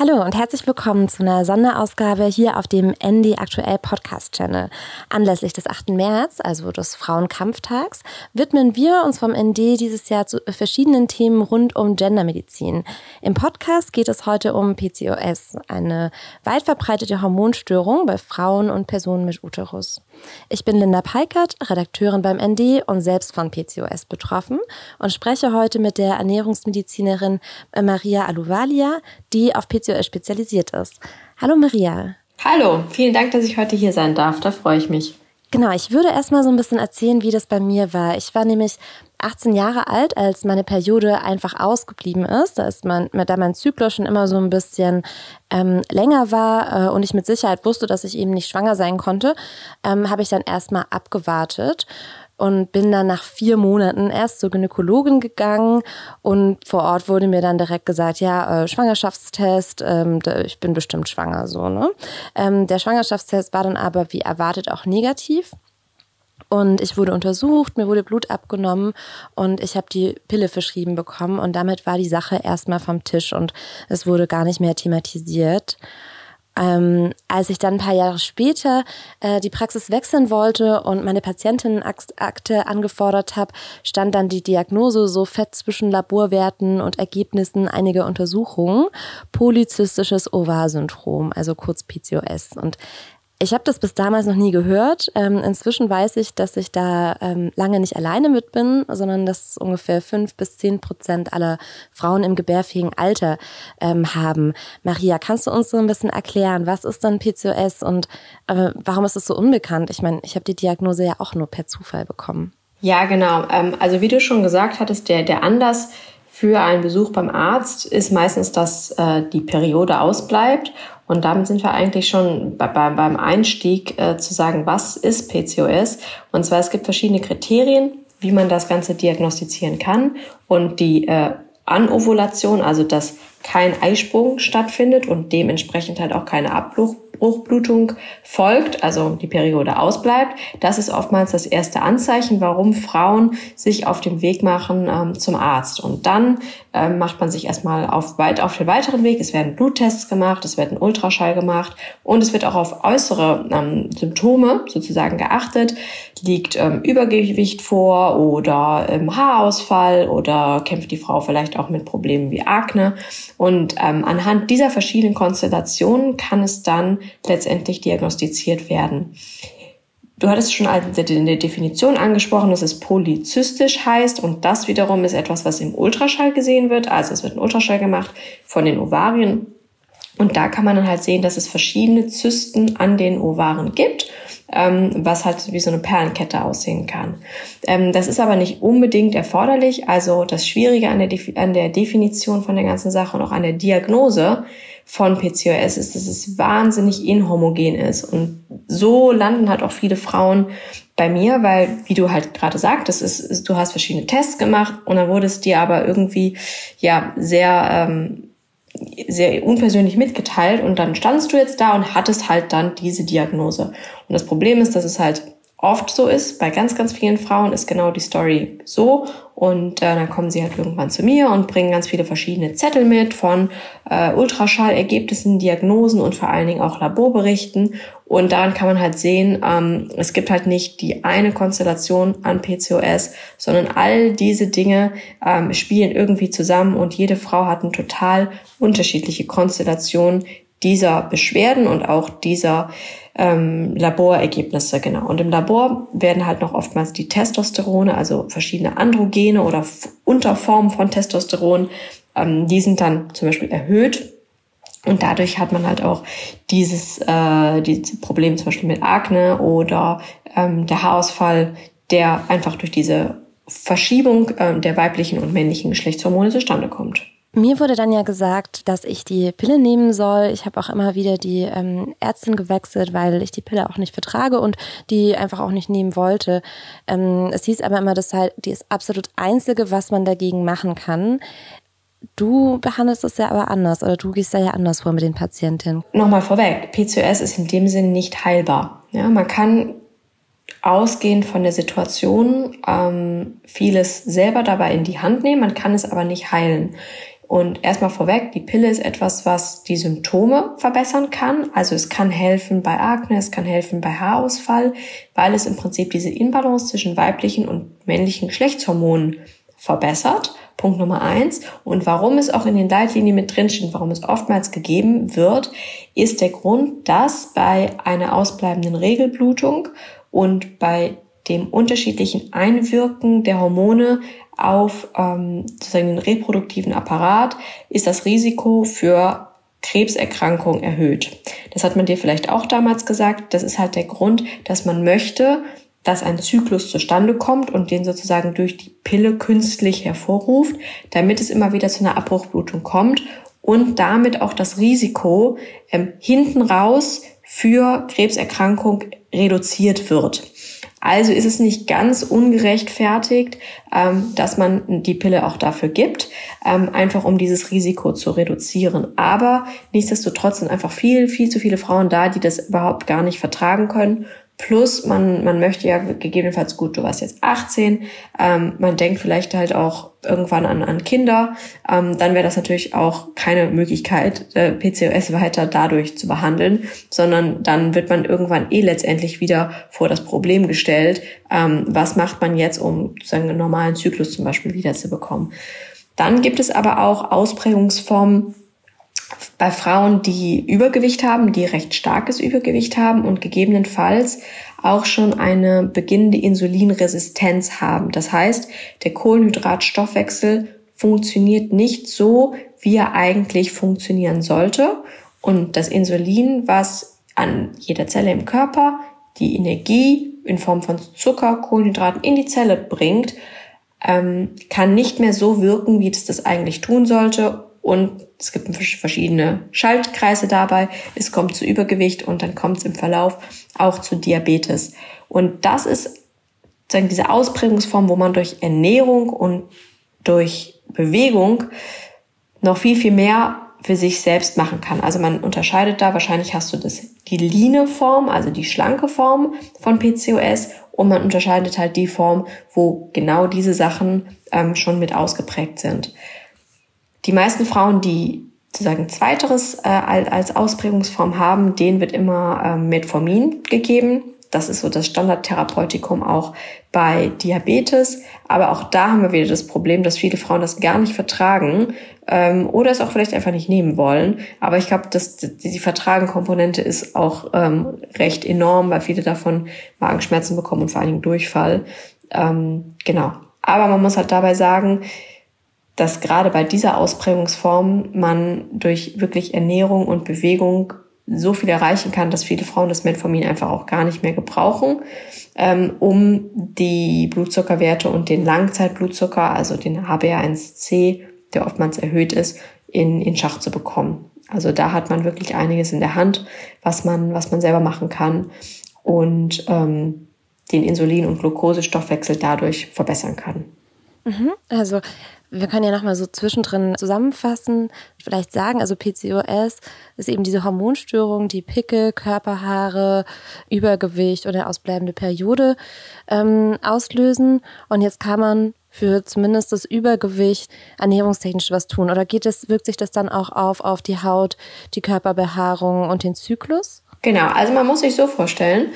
Hallo und herzlich willkommen zu einer Sonderausgabe hier auf dem ND Aktuell Podcast Channel. Anlässlich des 8. März, also des Frauenkampftags, widmen wir uns vom ND dieses Jahr zu verschiedenen Themen rund um Gendermedizin. Im Podcast geht es heute um PCOS, eine weit verbreitete Hormonstörung bei Frauen und Personen mit Uterus. Ich bin Linda Peikert, Redakteurin beim ND und selbst von PCOS betroffen und spreche heute mit der Ernährungsmedizinerin Maria Aluvalia, die auf PCOS PCOS spezialisiert ist. Hallo Maria. Hallo, vielen Dank, dass ich heute hier sein darf. Da freue ich mich. Genau, ich würde erstmal so ein bisschen erzählen, wie das bei mir war. Ich war nämlich 18 Jahre alt, als meine Periode einfach ausgeblieben ist. Da ist mein, da mein Zyklus schon immer so ein bisschen ähm, länger war äh, und ich mit Sicherheit wusste, dass ich eben nicht schwanger sein konnte, ähm, habe ich dann erstmal abgewartet und bin dann nach vier Monaten erst zur Gynäkologin gegangen und vor Ort wurde mir dann direkt gesagt, ja, äh, Schwangerschaftstest, ähm, ich bin bestimmt schwanger, so, ne? Ähm, der Schwangerschaftstest war dann aber wie erwartet auch negativ. Und ich wurde untersucht, mir wurde Blut abgenommen und ich habe die Pille verschrieben bekommen und damit war die Sache erstmal vom Tisch und es wurde gar nicht mehr thematisiert. Ähm, als ich dann ein paar Jahre später äh, die Praxis wechseln wollte und meine Patientinnenakte angefordert habe, stand dann die Diagnose so fett zwischen Laborwerten und Ergebnissen einiger Untersuchungen, polyzystisches Ovar-Syndrom, also kurz PCOS. Und ich habe das bis damals noch nie gehört. Ähm, inzwischen weiß ich, dass ich da ähm, lange nicht alleine mit bin, sondern dass ungefähr fünf bis zehn Prozent aller Frauen im gebärfähigen Alter ähm, haben. Maria, kannst du uns so ein bisschen erklären, was ist dann PCOS und äh, warum ist es so unbekannt? Ich meine, ich habe die Diagnose ja auch nur per Zufall bekommen. Ja, genau. Ähm, also wie du schon gesagt hattest, der, der Anlass für einen Besuch beim Arzt ist meistens, dass äh, die Periode ausbleibt und damit sind wir eigentlich schon bei, beim Einstieg äh, zu sagen, was ist PCOS? Und zwar es gibt verschiedene Kriterien, wie man das Ganze diagnostizieren kann. Und die äh, Anovulation, also dass kein Eisprung stattfindet und dementsprechend halt auch keine Abbruch, Bruchblutung folgt, also die Periode ausbleibt, das ist oftmals das erste Anzeichen, warum Frauen sich auf den Weg machen ähm, zum Arzt. Und dann ähm, macht man sich erstmal auf, weit, auf den weiteren Weg. Es werden Bluttests gemacht, es wird ein Ultraschall gemacht und es wird auch auf äußere ähm, Symptome sozusagen geachtet. Liegt ähm, Übergewicht vor oder ähm, Haarausfall oder kämpft die Frau vielleicht auch mit Problemen wie Akne. Und ähm, anhand dieser verschiedenen Konstellationen kann es dann letztendlich diagnostiziert werden. Du hattest schon in der Definition angesprochen, dass es polyzystisch heißt und das wiederum ist etwas, was im Ultraschall gesehen wird. Also es wird ein Ultraschall gemacht von den Ovarien und da kann man dann halt sehen, dass es verschiedene Zysten an den Ovaren gibt, ähm, was halt wie so eine Perlenkette aussehen kann. Ähm, das ist aber nicht unbedingt erforderlich. Also das Schwierige an der, an der Definition von der ganzen Sache und auch an der Diagnose von PCOS ist, dass es wahnsinnig inhomogen ist. Und so landen halt auch viele Frauen bei mir, weil, wie du halt gerade sagtest, ist, ist, du hast verschiedene Tests gemacht und dann wurde es dir aber irgendwie ja sehr ähm, sehr unpersönlich mitgeteilt und dann standst du jetzt da und hattest halt dann diese Diagnose. Und das Problem ist, dass es halt oft so ist, bei ganz, ganz vielen Frauen ist genau die Story so. Und äh, dann kommen sie halt irgendwann zu mir und bringen ganz viele verschiedene Zettel mit von äh, Ultraschallergebnissen, Diagnosen und vor allen Dingen auch Laborberichten. Und daran kann man halt sehen, ähm, es gibt halt nicht die eine Konstellation an PCOS, sondern all diese Dinge ähm, spielen irgendwie zusammen und jede Frau hat eine total unterschiedliche Konstellation dieser Beschwerden und auch dieser ähm, Laborergebnisse, genau. Und im Labor werden halt noch oftmals die Testosterone, also verschiedene Androgene oder Unterformen von Testosteron, ähm, die sind dann zum Beispiel erhöht. Und dadurch hat man halt auch dieses, äh, dieses Problem zum Beispiel mit Akne oder ähm, der Haarausfall, der einfach durch diese Verschiebung äh, der weiblichen und männlichen Geschlechtshormone zustande kommt. Mir wurde dann ja gesagt, dass ich die Pille nehmen soll. Ich habe auch immer wieder die ähm, Ärztin gewechselt, weil ich die Pille auch nicht vertrage und die einfach auch nicht nehmen wollte. Ähm, es hieß aber immer, dass halt die ist absolut einzige, was man dagegen machen kann. Du behandelst es ja aber anders oder du gehst da ja anders vor mit den Patientinnen. Nochmal vorweg, PCOS ist in dem Sinn nicht heilbar. Ja, man kann ausgehend von der Situation ähm, vieles selber dabei in die Hand nehmen, man kann es aber nicht heilen. Und erstmal vorweg, die Pille ist etwas, was die Symptome verbessern kann. Also es kann helfen bei Akne, es kann helfen bei Haarausfall, weil es im Prinzip diese Inbalance zwischen weiblichen und männlichen Geschlechtshormonen verbessert. Punkt Nummer eins. Und warum es auch in den Leitlinien mit drinsteht, warum es oftmals gegeben wird, ist der Grund, dass bei einer ausbleibenden Regelblutung und bei dem unterschiedlichen Einwirken der Hormone auf ähm, sozusagen den reproduktiven Apparat ist das Risiko für Krebserkrankungen erhöht. Das hat man dir vielleicht auch damals gesagt. Das ist halt der Grund, dass man möchte, dass ein Zyklus zustande kommt und den sozusagen durch die Pille künstlich hervorruft, damit es immer wieder zu einer Abbruchblutung kommt und damit auch das Risiko ähm, hinten raus für Krebserkrankung reduziert wird. Also ist es nicht ganz ungerechtfertigt, ähm, dass man die Pille auch dafür gibt, ähm, einfach um dieses Risiko zu reduzieren. Aber nichtsdestotrotz sind einfach viel, viel zu viele Frauen da, die das überhaupt gar nicht vertragen können Plus, man, man möchte ja gegebenenfalls gut, du warst jetzt 18, ähm, man denkt vielleicht halt auch irgendwann an, an Kinder, ähm, dann wäre das natürlich auch keine Möglichkeit, äh, PCOS weiter dadurch zu behandeln, sondern dann wird man irgendwann eh letztendlich wieder vor das Problem gestellt, ähm, was macht man jetzt, um sozusagen einen normalen Zyklus zum Beispiel wiederzubekommen. Dann gibt es aber auch Ausprägungsformen, bei Frauen, die Übergewicht haben, die recht starkes Übergewicht haben und gegebenenfalls auch schon eine beginnende Insulinresistenz haben. Das heißt, der Kohlenhydratstoffwechsel funktioniert nicht so, wie er eigentlich funktionieren sollte. Und das Insulin, was an jeder Zelle im Körper die Energie in Form von Zucker, Kohlenhydraten in die Zelle bringt, ähm, kann nicht mehr so wirken, wie es das eigentlich tun sollte und es gibt verschiedene Schaltkreise dabei. Es kommt zu Übergewicht und dann kommt es im Verlauf auch zu Diabetes. Und das ist sozusagen diese Ausprägungsform, wo man durch Ernährung und durch Bewegung noch viel, viel mehr für sich selbst machen kann. Also man unterscheidet da, wahrscheinlich hast du das, die line Form, also die schlanke Form von PCOS und man unterscheidet halt die Form, wo genau diese Sachen ähm, schon mit ausgeprägt sind. Die meisten Frauen, die sozusagen zweiteres äh, als Ausprägungsform haben, denen wird immer äh, Metformin gegeben. Das ist so das Standardtherapeutikum auch bei Diabetes. Aber auch da haben wir wieder das Problem, dass viele Frauen das gar nicht vertragen ähm, oder es auch vielleicht einfach nicht nehmen wollen. Aber ich glaube, dass die Vertragen-Komponente ist auch ähm, recht enorm, weil viele davon Magenschmerzen bekommen und vor allen Dingen Durchfall. Ähm, genau. Aber man muss halt dabei sagen, dass gerade bei dieser Ausprägungsform man durch wirklich Ernährung und Bewegung so viel erreichen kann, dass viele Frauen das Metformin einfach auch gar nicht mehr gebrauchen, ähm, um die Blutzuckerwerte und den Langzeitblutzucker, also den HbA1c, der oftmals erhöht ist, in, in Schach zu bekommen. Also da hat man wirklich einiges in der Hand, was man, was man selber machen kann und ähm, den Insulin- und Glukosestoffwechsel dadurch verbessern kann. Mhm. Also wir können ja nochmal so zwischendrin zusammenfassen, vielleicht sagen, also PCOS ist eben diese Hormonstörung, die Pickel, Körperhaare, Übergewicht oder ausbleibende Periode ähm, auslösen. Und jetzt kann man für zumindest das Übergewicht ernährungstechnisch was tun? Oder geht es, wirkt sich das dann auch auf, auf die Haut, die Körperbehaarung und den Zyklus? Genau, also man muss sich so vorstellen,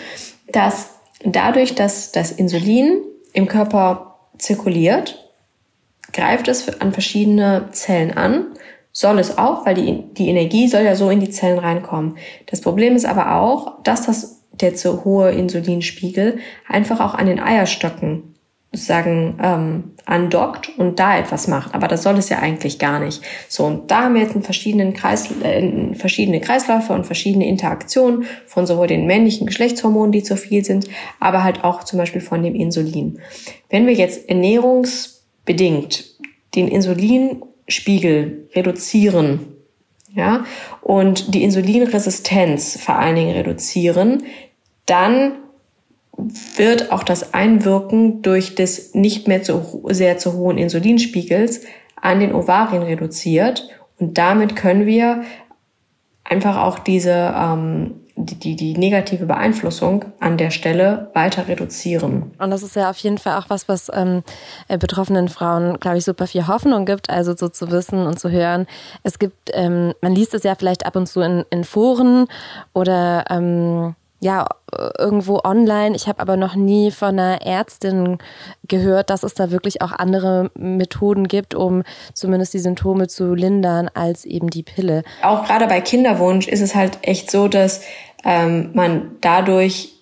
dass dadurch, dass das Insulin im Körper zirkuliert, greift es an verschiedene Zellen an. Soll es auch, weil die, die Energie soll ja so in die Zellen reinkommen. Das Problem ist aber auch, dass das der zu hohe Insulinspiegel einfach auch an den Eierstöcken sozusagen ähm, andockt und da etwas macht. Aber das soll es ja eigentlich gar nicht. So, und da haben wir jetzt in verschiedenen Kreis, äh, verschiedene Kreisläufe und verschiedene Interaktionen von sowohl den männlichen Geschlechtshormonen, die zu viel sind, aber halt auch zum Beispiel von dem Insulin. Wenn wir jetzt Ernährungs bedingt den Insulinspiegel reduzieren, ja, und die Insulinresistenz vor allen Dingen reduzieren, dann wird auch das Einwirken durch des nicht mehr zu, sehr zu hohen Insulinspiegels an den Ovarien reduziert. Und damit können wir einfach auch diese ähm, die, die, negative Beeinflussung an der Stelle weiter reduzieren. Und das ist ja auf jeden Fall auch was, was ähm, äh, betroffenen Frauen, glaube ich, super viel Hoffnung gibt. Also so zu wissen und zu hören. Es gibt, ähm, man liest es ja vielleicht ab und zu in, in Foren oder ähm, ja, irgendwo online. Ich habe aber noch nie von einer Ärztin gehört, dass es da wirklich auch andere Methoden gibt, um zumindest die Symptome zu lindern, als eben die Pille. Auch gerade bei Kinderwunsch ist es halt echt so, dass ähm, man dadurch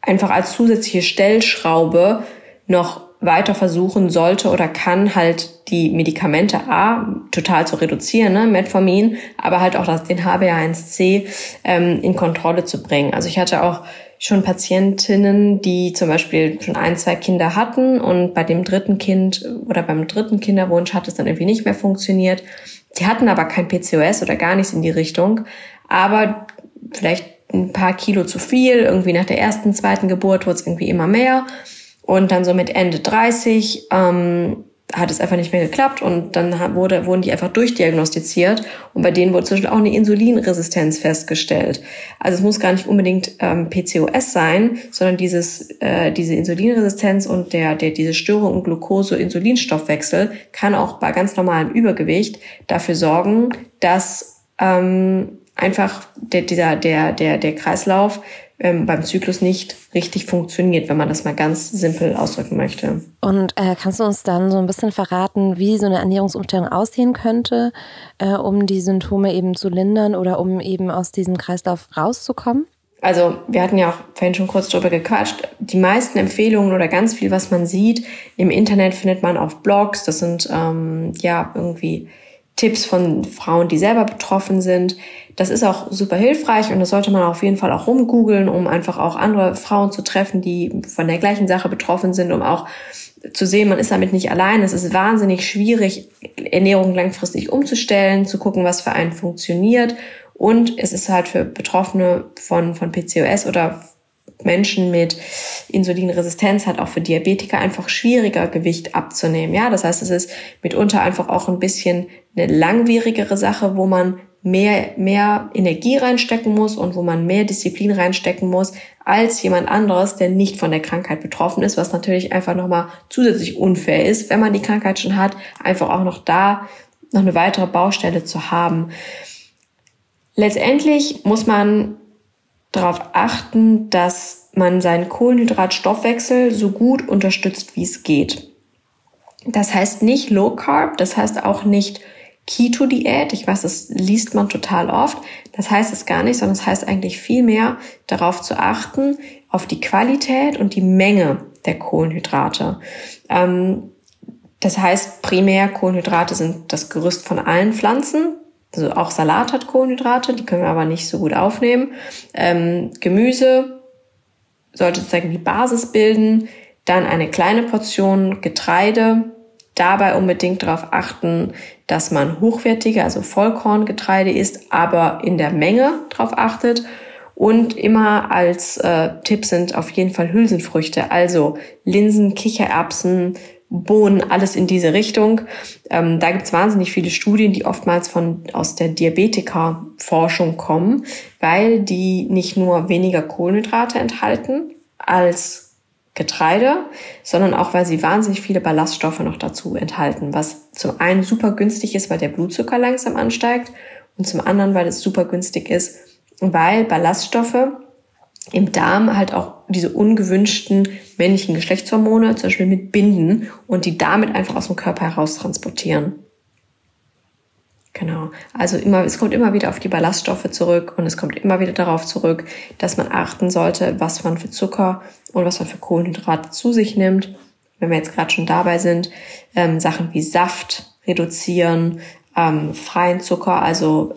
einfach als zusätzliche Stellschraube noch weiter versuchen sollte oder kann, halt die Medikamente A total zu reduzieren, ne, Metformin, aber halt auch das, den HbA1c ähm, in Kontrolle zu bringen. Also ich hatte auch schon Patientinnen, die zum Beispiel schon ein, zwei Kinder hatten und bei dem dritten Kind oder beim dritten Kinderwunsch hat es dann irgendwie nicht mehr funktioniert. Die hatten aber kein PCOS oder gar nichts in die Richtung, aber vielleicht ein paar Kilo zu viel. Irgendwie nach der ersten, zweiten Geburt wurde es irgendwie immer mehr. Und dann so mit Ende 30 ähm, hat es einfach nicht mehr geklappt und dann wurde, wurden die einfach durchdiagnostiziert und bei denen wurde zum Beispiel auch eine Insulinresistenz festgestellt. Also es muss gar nicht unbedingt ähm, PCOS sein, sondern dieses, äh, diese Insulinresistenz und der, der, diese Störung im Glucose-Insulinstoffwechsel kann auch bei ganz normalem Übergewicht dafür sorgen, dass ähm, einfach der, dieser, der, der, der Kreislauf ähm, beim Zyklus nicht richtig funktioniert, wenn man das mal ganz simpel ausdrücken möchte. Und äh, kannst du uns dann so ein bisschen verraten, wie so eine Ernährungsumstellung aussehen könnte, äh, um die Symptome eben zu lindern oder um eben aus diesem Kreislauf rauszukommen? Also wir hatten ja auch vorhin schon kurz drüber gequatscht. Die meisten Empfehlungen oder ganz viel, was man sieht im Internet, findet man auf Blogs. Das sind ähm, ja irgendwie Tipps von Frauen, die selber betroffen sind. Das ist auch super hilfreich und das sollte man auf jeden Fall auch rumgoogeln, um einfach auch andere Frauen zu treffen, die von der gleichen Sache betroffen sind, um auch zu sehen, man ist damit nicht allein. Es ist wahnsinnig schwierig, Ernährung langfristig umzustellen, zu gucken, was für einen funktioniert. Und es ist halt für Betroffene von, von PCOS oder Menschen mit Insulinresistenz hat auch für Diabetiker einfach schwieriger Gewicht abzunehmen. Ja, das heißt, es ist mitunter einfach auch ein bisschen eine langwierigere Sache, wo man mehr, mehr Energie reinstecken muss und wo man mehr Disziplin reinstecken muss als jemand anderes, der nicht von der Krankheit betroffen ist, was natürlich einfach nochmal zusätzlich unfair ist, wenn man die Krankheit schon hat, einfach auch noch da noch eine weitere Baustelle zu haben. Letztendlich muss man darauf achten, dass man seinen Kohlenhydratstoffwechsel so gut unterstützt, wie es geht. Das heißt nicht Low Carb, das heißt auch nicht Keto-Diät. Ich weiß, das liest man total oft. Das heißt es gar nicht, sondern es das heißt eigentlich viel mehr darauf zu achten, auf die Qualität und die Menge der Kohlenhydrate. Ähm, das heißt, primär Kohlenhydrate sind das Gerüst von allen Pflanzen. Also auch Salat hat Kohlenhydrate, die können wir aber nicht so gut aufnehmen. Ähm, Gemüse sollte sozusagen die Basis bilden. Dann eine kleine Portion Getreide. Dabei unbedingt darauf achten, dass man hochwertige, also Vollkorngetreide isst, aber in der Menge darauf achtet. Und immer als äh, Tipp sind auf jeden Fall Hülsenfrüchte, also Linsen, Kichererbsen, Bohnen, alles in diese Richtung. Ähm, da gibt's wahnsinnig viele Studien, die oftmals von aus der Diabetiker-Forschung kommen, weil die nicht nur weniger Kohlenhydrate enthalten als Getreide, sondern auch, weil sie wahnsinnig viele Ballaststoffe noch dazu enthalten, was zum einen super günstig ist, weil der Blutzucker langsam ansteigt und zum anderen, weil es super günstig ist, weil Ballaststoffe im Darm halt auch diese ungewünschten männlichen Geschlechtshormone zum Beispiel mit binden und die damit einfach aus dem Körper heraus transportieren. Genau. Also immer, es kommt immer wieder auf die Ballaststoffe zurück und es kommt immer wieder darauf zurück, dass man achten sollte, was man für Zucker und was man für Kohlenhydrate zu sich nimmt. Wenn wir jetzt gerade schon dabei sind, ähm, Sachen wie Saft reduzieren, ähm, freien Zucker, also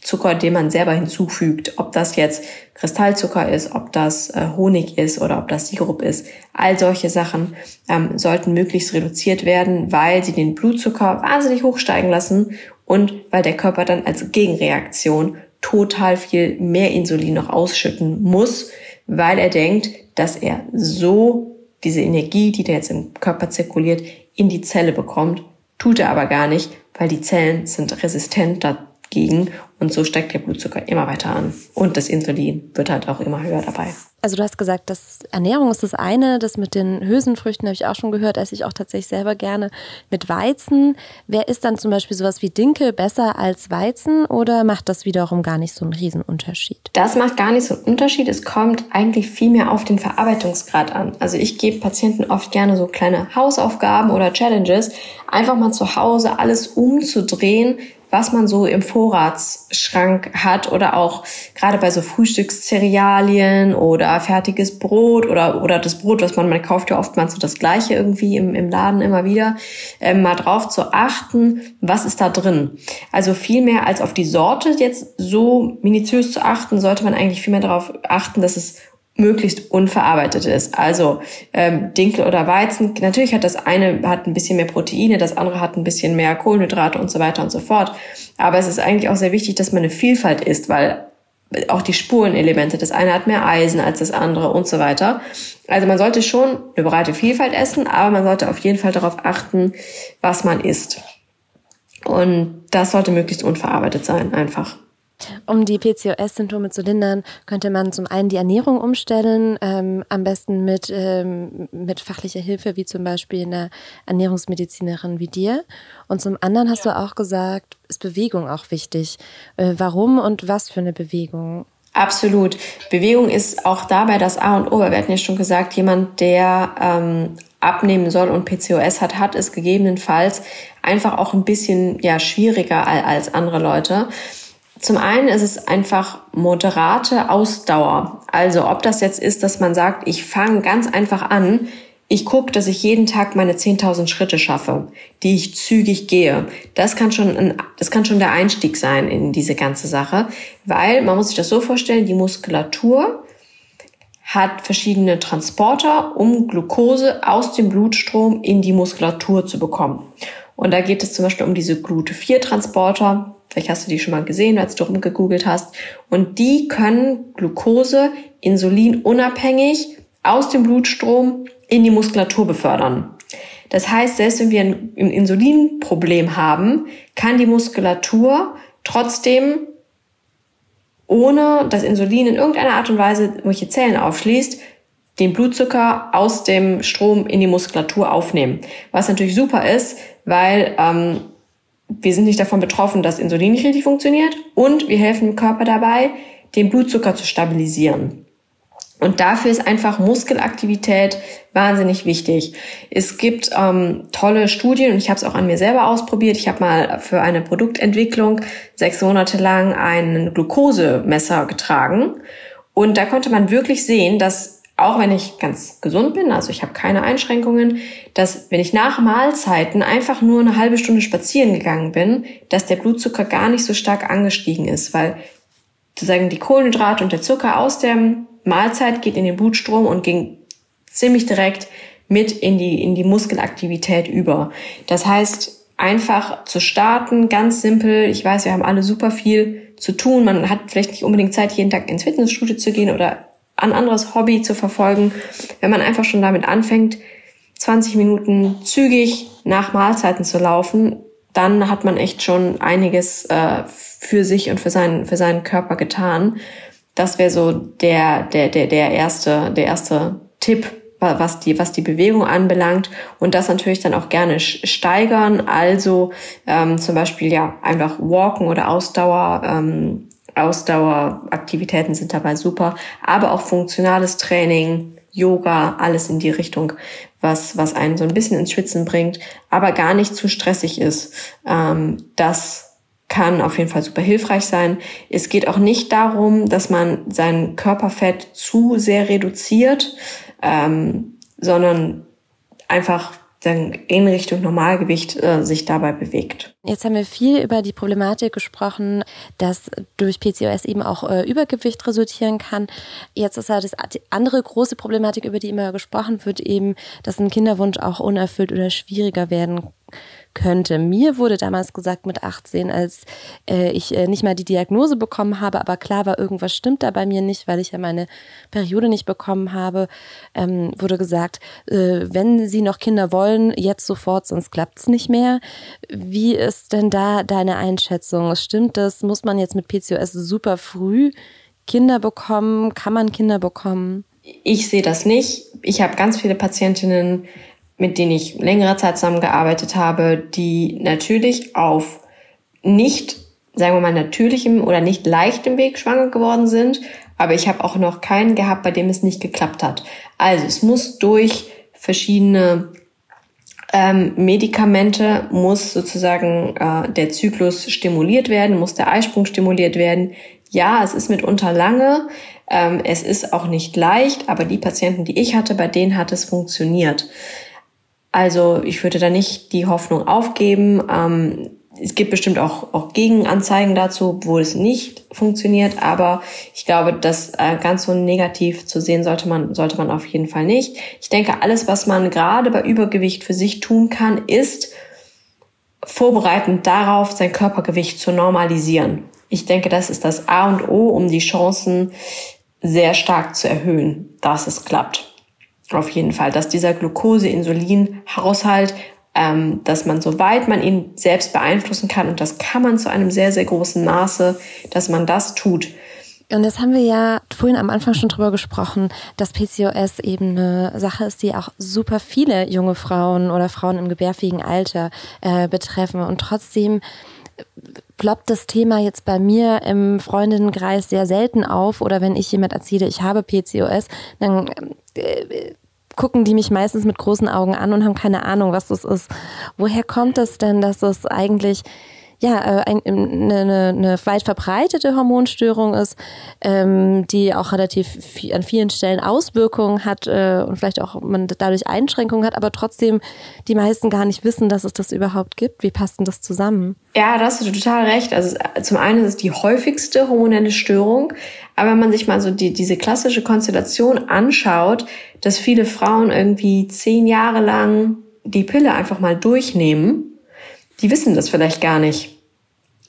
Zucker, den man selber hinzufügt, ob das jetzt Kristallzucker ist, ob das äh, Honig ist oder ob das Sirup ist. All solche Sachen ähm, sollten möglichst reduziert werden, weil sie den Blutzucker wahnsinnig hochsteigen lassen und weil der Körper dann als Gegenreaktion total viel mehr Insulin noch ausschütten muss, weil er denkt, dass er so diese Energie, die da jetzt im Körper zirkuliert, in die Zelle bekommt. Tut er aber gar nicht, weil die Zellen sind resistent gegen und so steigt der Blutzucker immer weiter an und das Insulin wird halt auch immer höher dabei. Also du hast gesagt, dass Ernährung ist das eine, das mit den Hülsenfrüchten habe ich auch schon gehört, esse ich auch tatsächlich selber gerne mit Weizen. Wer ist dann zum Beispiel sowas wie Dinkel besser als Weizen oder macht das wiederum gar nicht so einen Riesenunterschied? Das macht gar nicht so einen Unterschied. Es kommt eigentlich viel mehr auf den Verarbeitungsgrad an. Also ich gebe Patienten oft gerne so kleine Hausaufgaben oder Challenges, einfach mal zu Hause alles umzudrehen, was man so im Vorratsschrank hat oder auch gerade bei so Frühstückscerealien oder fertiges Brot oder, oder das Brot, was man, man kauft ja oftmals so das gleiche irgendwie im, im Laden immer wieder, ähm, mal drauf zu achten, was ist da drin. Also viel mehr als auf die Sorte jetzt so minutiös zu achten, sollte man eigentlich viel mehr darauf achten, dass es möglichst unverarbeitet ist. Also ähm, Dinkel oder Weizen, natürlich hat das eine hat ein bisschen mehr Proteine, das andere hat ein bisschen mehr Kohlenhydrate und so weiter und so fort. Aber es ist eigentlich auch sehr wichtig, dass man eine Vielfalt isst, weil auch die Spurenelemente, das eine hat mehr Eisen als das andere und so weiter. Also man sollte schon eine breite Vielfalt essen, aber man sollte auf jeden Fall darauf achten, was man isst. Und das sollte möglichst unverarbeitet sein, einfach. Um die PCOS-Symptome zu lindern, könnte man zum einen die Ernährung umstellen, ähm, am besten mit, ähm, mit fachlicher Hilfe, wie zum Beispiel einer Ernährungsmedizinerin wie dir. Und zum anderen hast ja. du auch gesagt, ist Bewegung auch wichtig. Äh, warum und was für eine Bewegung? Absolut. Bewegung ist auch dabei das A und O. Wir hatten ja schon gesagt, jemand, der ähm, abnehmen soll und PCOS hat, hat es gegebenenfalls einfach auch ein bisschen ja schwieriger als andere Leute. Zum einen ist es einfach moderate Ausdauer. Also ob das jetzt ist, dass man sagt, ich fange ganz einfach an, ich gucke, dass ich jeden Tag meine 10.000 Schritte schaffe, die ich zügig gehe. Das kann schon, ein, das kann schon der Einstieg sein in diese ganze Sache, weil man muss sich das so vorstellen, die Muskulatur hat verschiedene Transporter, um Glucose aus dem Blutstrom in die Muskulatur zu bekommen. Und da geht es zum Beispiel um diese Glut-4-Transporter, Vielleicht hast du die schon mal gesehen, als du rumgegoogelt hast. Und die können Glucose Insulin unabhängig aus dem Blutstrom in die Muskulatur befördern. Das heißt, selbst wenn wir ein Insulinproblem haben, kann die Muskulatur trotzdem ohne das Insulin in irgendeiner Art und Weise irgendwelche Zellen aufschließt, den Blutzucker aus dem Strom in die Muskulatur aufnehmen. Was natürlich super ist, weil ähm, wir sind nicht davon betroffen, dass Insulin nicht richtig funktioniert und wir helfen dem Körper dabei, den Blutzucker zu stabilisieren. Und dafür ist einfach Muskelaktivität wahnsinnig wichtig. Es gibt ähm, tolle Studien und ich habe es auch an mir selber ausprobiert. Ich habe mal für eine Produktentwicklung sechs Monate lang einen Glukosemesser getragen und da konnte man wirklich sehen, dass auch wenn ich ganz gesund bin, also ich habe keine Einschränkungen, dass wenn ich nach Mahlzeiten einfach nur eine halbe Stunde spazieren gegangen bin, dass der Blutzucker gar nicht so stark angestiegen ist, weil sozusagen die Kohlenhydrate und der Zucker aus der Mahlzeit geht in den Blutstrom und ging ziemlich direkt mit in die, in die Muskelaktivität über. Das heißt, einfach zu starten, ganz simpel. Ich weiß, wir haben alle super viel zu tun. Man hat vielleicht nicht unbedingt Zeit, jeden Tag ins Fitnessstudio zu gehen oder ein anderes Hobby zu verfolgen, wenn man einfach schon damit anfängt, 20 Minuten zügig nach Mahlzeiten zu laufen, dann hat man echt schon einiges äh, für sich und für seinen, für seinen Körper getan. Das wäre so der, der, der, der erste, der erste Tipp, was die, was die Bewegung anbelangt und das natürlich dann auch gerne steigern. Also ähm, zum Beispiel ja einfach Walken oder Ausdauer ähm, Ausdaueraktivitäten sind dabei super, aber auch funktionales Training, Yoga, alles in die Richtung, was, was einen so ein bisschen ins Schwitzen bringt, aber gar nicht zu stressig ist. Ähm, das kann auf jeden Fall super hilfreich sein. Es geht auch nicht darum, dass man sein Körperfett zu sehr reduziert, ähm, sondern einfach dann in Richtung Normalgewicht äh, sich dabei bewegt. Jetzt haben wir viel über die Problematik gesprochen, dass durch PCOS eben auch äh, Übergewicht resultieren kann. Jetzt ist ja das die andere große Problematik, über die immer gesprochen wird, eben, dass ein Kinderwunsch auch unerfüllt oder schwieriger werden könnte. Mir wurde damals gesagt mit 18, als äh, ich äh, nicht mal die Diagnose bekommen habe, aber klar war, irgendwas stimmt da bei mir nicht, weil ich ja meine Periode nicht bekommen habe, ähm, wurde gesagt, äh, wenn Sie noch Kinder wollen, jetzt sofort, sonst klappt es nicht mehr. Wie ist denn da deine Einschätzung? Stimmt das? Muss man jetzt mit PCOS super früh Kinder bekommen? Kann man Kinder bekommen? Ich sehe das nicht. Ich habe ganz viele Patientinnen, mit denen ich längere Zeit zusammengearbeitet habe, die natürlich auf nicht, sagen wir mal, natürlichem oder nicht leichtem Weg schwanger geworden sind. Aber ich habe auch noch keinen gehabt, bei dem es nicht geklappt hat. Also es muss durch verschiedene ähm, Medikamente muss sozusagen äh, der Zyklus stimuliert werden, muss der Eisprung stimuliert werden. Ja, es ist mitunter lange, ähm, es ist auch nicht leicht, aber die Patienten, die ich hatte, bei denen hat es funktioniert. Also ich würde da nicht die Hoffnung aufgeben. Ähm, es gibt bestimmt auch, auch Gegenanzeigen dazu, wo es nicht funktioniert, aber ich glaube, das äh, ganz so negativ zu sehen sollte man, sollte man auf jeden Fall nicht. Ich denke, alles, was man gerade bei Übergewicht für sich tun kann, ist vorbereitend darauf, sein Körpergewicht zu normalisieren. Ich denke, das ist das A und O, um die Chancen sehr stark zu erhöhen, dass es klappt. Auf jeden Fall, dass dieser Glucose-Insulin-Haushalt ähm, dass man, soweit man ihn selbst beeinflussen kann, und das kann man zu einem sehr, sehr großen Maße, dass man das tut. Und das haben wir ja vorhin am Anfang schon drüber gesprochen, dass PCOS eben eine Sache ist, die auch super viele junge Frauen oder Frauen im gebärfähigen Alter äh, betreffen. Und trotzdem ploppt das Thema jetzt bei mir im Freundinnenkreis sehr selten auf. Oder wenn ich jemand erzähle, ich habe PCOS, dann äh, gucken die mich meistens mit großen Augen an und haben keine Ahnung, was das ist. Woher kommt es denn, dass es eigentlich ja, äh, eine, eine, eine weit verbreitete Hormonstörung ist, ähm, die auch relativ viel, an vielen Stellen Auswirkungen hat äh, und vielleicht auch man dadurch Einschränkungen hat, aber trotzdem die meisten gar nicht wissen, dass es das überhaupt gibt. Wie passt denn das zusammen? Ja, da hast du total recht. Also zum einen ist es die häufigste hormonelle Störung, aber wenn man sich mal so die, diese klassische Konstellation anschaut, dass viele Frauen irgendwie zehn Jahre lang die Pille einfach mal durchnehmen, die wissen das vielleicht gar nicht,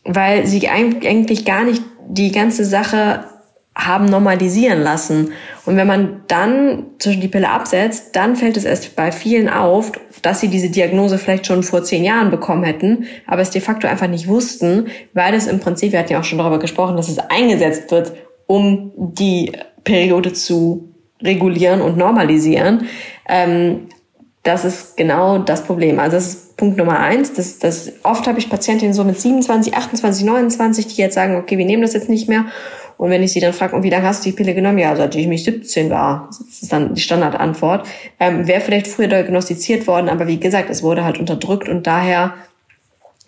weil sie eigentlich gar nicht die ganze Sache haben normalisieren lassen. Und wenn man dann zwischen die Pille absetzt, dann fällt es erst bei vielen auf, dass sie diese Diagnose vielleicht schon vor zehn Jahren bekommen hätten, aber es de facto einfach nicht wussten, weil es im Prinzip, wir hatten ja auch schon darüber gesprochen, dass es eingesetzt wird, um die Periode zu regulieren und normalisieren. Ähm, das ist genau das Problem. Also das ist Punkt Nummer eins. Das, das, oft habe ich Patientinnen so mit 27, 28, 29, die jetzt sagen, okay, wir nehmen das jetzt nicht mehr. Und wenn ich sie dann frage, und wie lange hast du die Pille genommen? Ja, seit ich mich 17 war. Das ist dann die Standardantwort. Ähm, Wäre vielleicht früher diagnostiziert worden, aber wie gesagt, es wurde halt unterdrückt und daher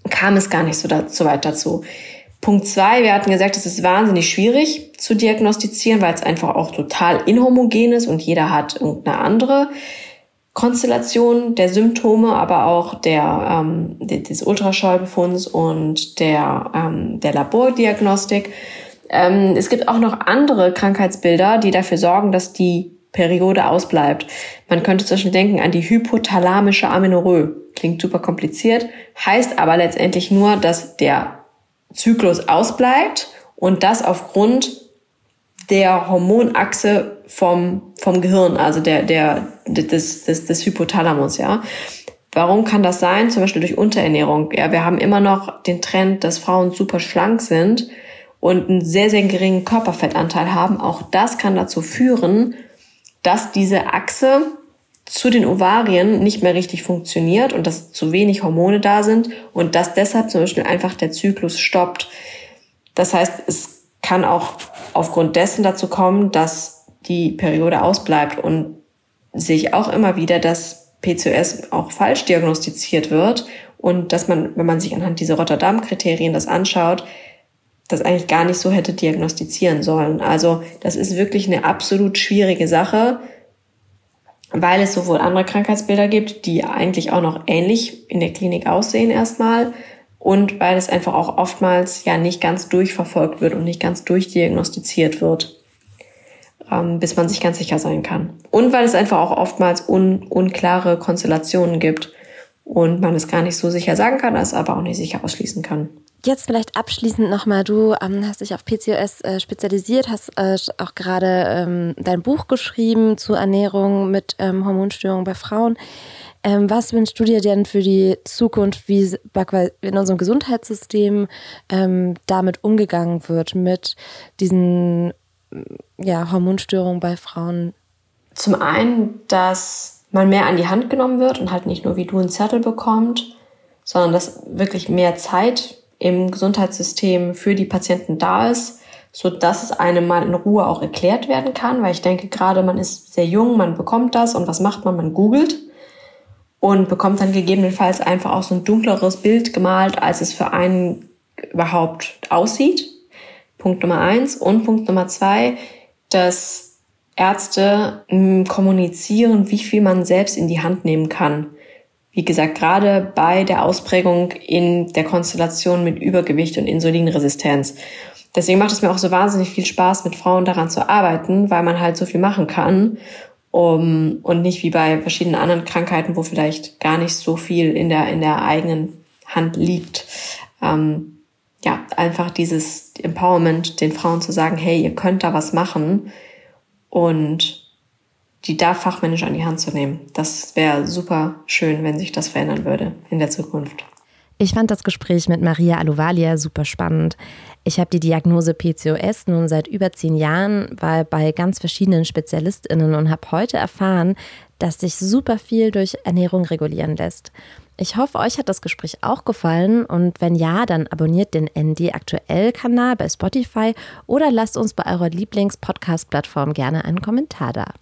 kam es gar nicht so, da, so weit dazu. Punkt zwei, wir hatten gesagt, es ist wahnsinnig schwierig zu diagnostizieren, weil es einfach auch total inhomogen ist und jeder hat irgendeine andere Konstellation der Symptome, aber auch der, ähm, des Ultraschallbefunds und der, ähm, der Labordiagnostik. Ähm, es gibt auch noch andere Krankheitsbilder, die dafür sorgen, dass die Periode ausbleibt. Man könnte Beispiel denken an die hypothalamische Amenorrhoe. Klingt super kompliziert, heißt aber letztendlich nur, dass der Zyklus ausbleibt und das aufgrund der Hormonachse vom, vom Gehirn, also der, der, des, des, des Hypothalamus, ja. Warum kann das sein? Zum Beispiel durch Unterernährung. Ja, wir haben immer noch den Trend, dass Frauen super schlank sind und einen sehr, sehr geringen Körperfettanteil haben. Auch das kann dazu führen, dass diese Achse zu den Ovarien nicht mehr richtig funktioniert und dass zu wenig Hormone da sind und dass deshalb zum Beispiel einfach der Zyklus stoppt. Das heißt, es kann auch aufgrund dessen dazu kommen, dass die Periode ausbleibt und sich auch immer wieder, dass PCOS auch falsch diagnostiziert wird und dass man, wenn man sich anhand dieser Rotterdam-Kriterien das anschaut, das eigentlich gar nicht so hätte diagnostizieren sollen. Also das ist wirklich eine absolut schwierige Sache, weil es sowohl andere Krankheitsbilder gibt, die eigentlich auch noch ähnlich in der Klinik aussehen erstmal, und weil es einfach auch oftmals ja nicht ganz durchverfolgt wird und nicht ganz durchdiagnostiziert wird, ähm, bis man sich ganz sicher sein kann. Und weil es einfach auch oftmals un unklare Konstellationen gibt und man es gar nicht so sicher sagen kann, es aber auch nicht sicher ausschließen kann. Jetzt vielleicht abschließend nochmal, du ähm, hast dich auf PCOS äh, spezialisiert, hast äh, auch gerade ähm, dein Buch geschrieben zu Ernährung mit ähm, Hormonstörungen bei Frauen. Ähm, was wünschst du dir denn für die Zukunft, wie in unserem Gesundheitssystem ähm, damit umgegangen wird, mit diesen ja, Hormonstörungen bei Frauen? Zum einen, dass man mehr an die Hand genommen wird und halt nicht nur wie du einen Zettel bekommt, sondern dass wirklich mehr Zeit im Gesundheitssystem für die Patienten da ist, so dass es einem mal in Ruhe auch erklärt werden kann, weil ich denke gerade man ist sehr jung, man bekommt das und was macht man? Man googelt und bekommt dann gegebenenfalls einfach auch so ein dunkleres Bild gemalt, als es für einen überhaupt aussieht. Punkt Nummer eins. Und Punkt Nummer zwei, dass Ärzte hm, kommunizieren, wie viel man selbst in die Hand nehmen kann. Wie gesagt, gerade bei der Ausprägung in der Konstellation mit Übergewicht und Insulinresistenz. Deswegen macht es mir auch so wahnsinnig viel Spaß, mit Frauen daran zu arbeiten, weil man halt so viel machen kann. Um, und nicht wie bei verschiedenen anderen Krankheiten, wo vielleicht gar nicht so viel in der, in der eigenen Hand liegt. Ähm, ja, einfach dieses Empowerment, den Frauen zu sagen, hey, ihr könnt da was machen und die da fachmännisch an die Hand zu nehmen. Das wäre super schön, wenn sich das verändern würde in der Zukunft. Ich fand das Gespräch mit Maria Aluvalia super spannend. Ich habe die Diagnose PCOS nun seit über zehn Jahren, war bei ganz verschiedenen SpezialistInnen und habe heute erfahren, dass sich super viel durch Ernährung regulieren lässt. Ich hoffe, euch hat das Gespräch auch gefallen und wenn ja, dann abonniert den ND Aktuell Kanal bei Spotify oder lasst uns bei eurer Lieblings-Podcast-Plattform gerne einen Kommentar da.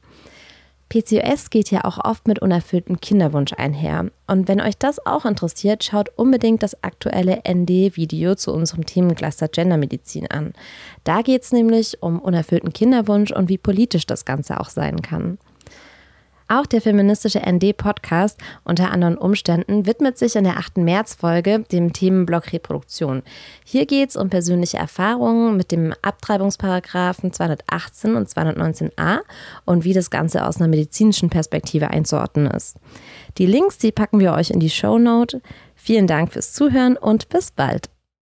PCOS geht ja auch oft mit unerfülltem Kinderwunsch einher. Und wenn euch das auch interessiert, schaut unbedingt das aktuelle ND-Video zu unserem Themencluster Gendermedizin an. Da geht es nämlich um unerfüllten Kinderwunsch und wie politisch das Ganze auch sein kann. Auch der feministische ND-Podcast unter anderen Umständen widmet sich in der 8. März-Folge dem Themenblock Reproduktion. Hier geht es um persönliche Erfahrungen mit dem Abtreibungsparagraphen 218 und 219a und wie das Ganze aus einer medizinischen Perspektive einzuordnen ist. Die Links, die packen wir euch in die Show Note. Vielen Dank fürs Zuhören und bis bald.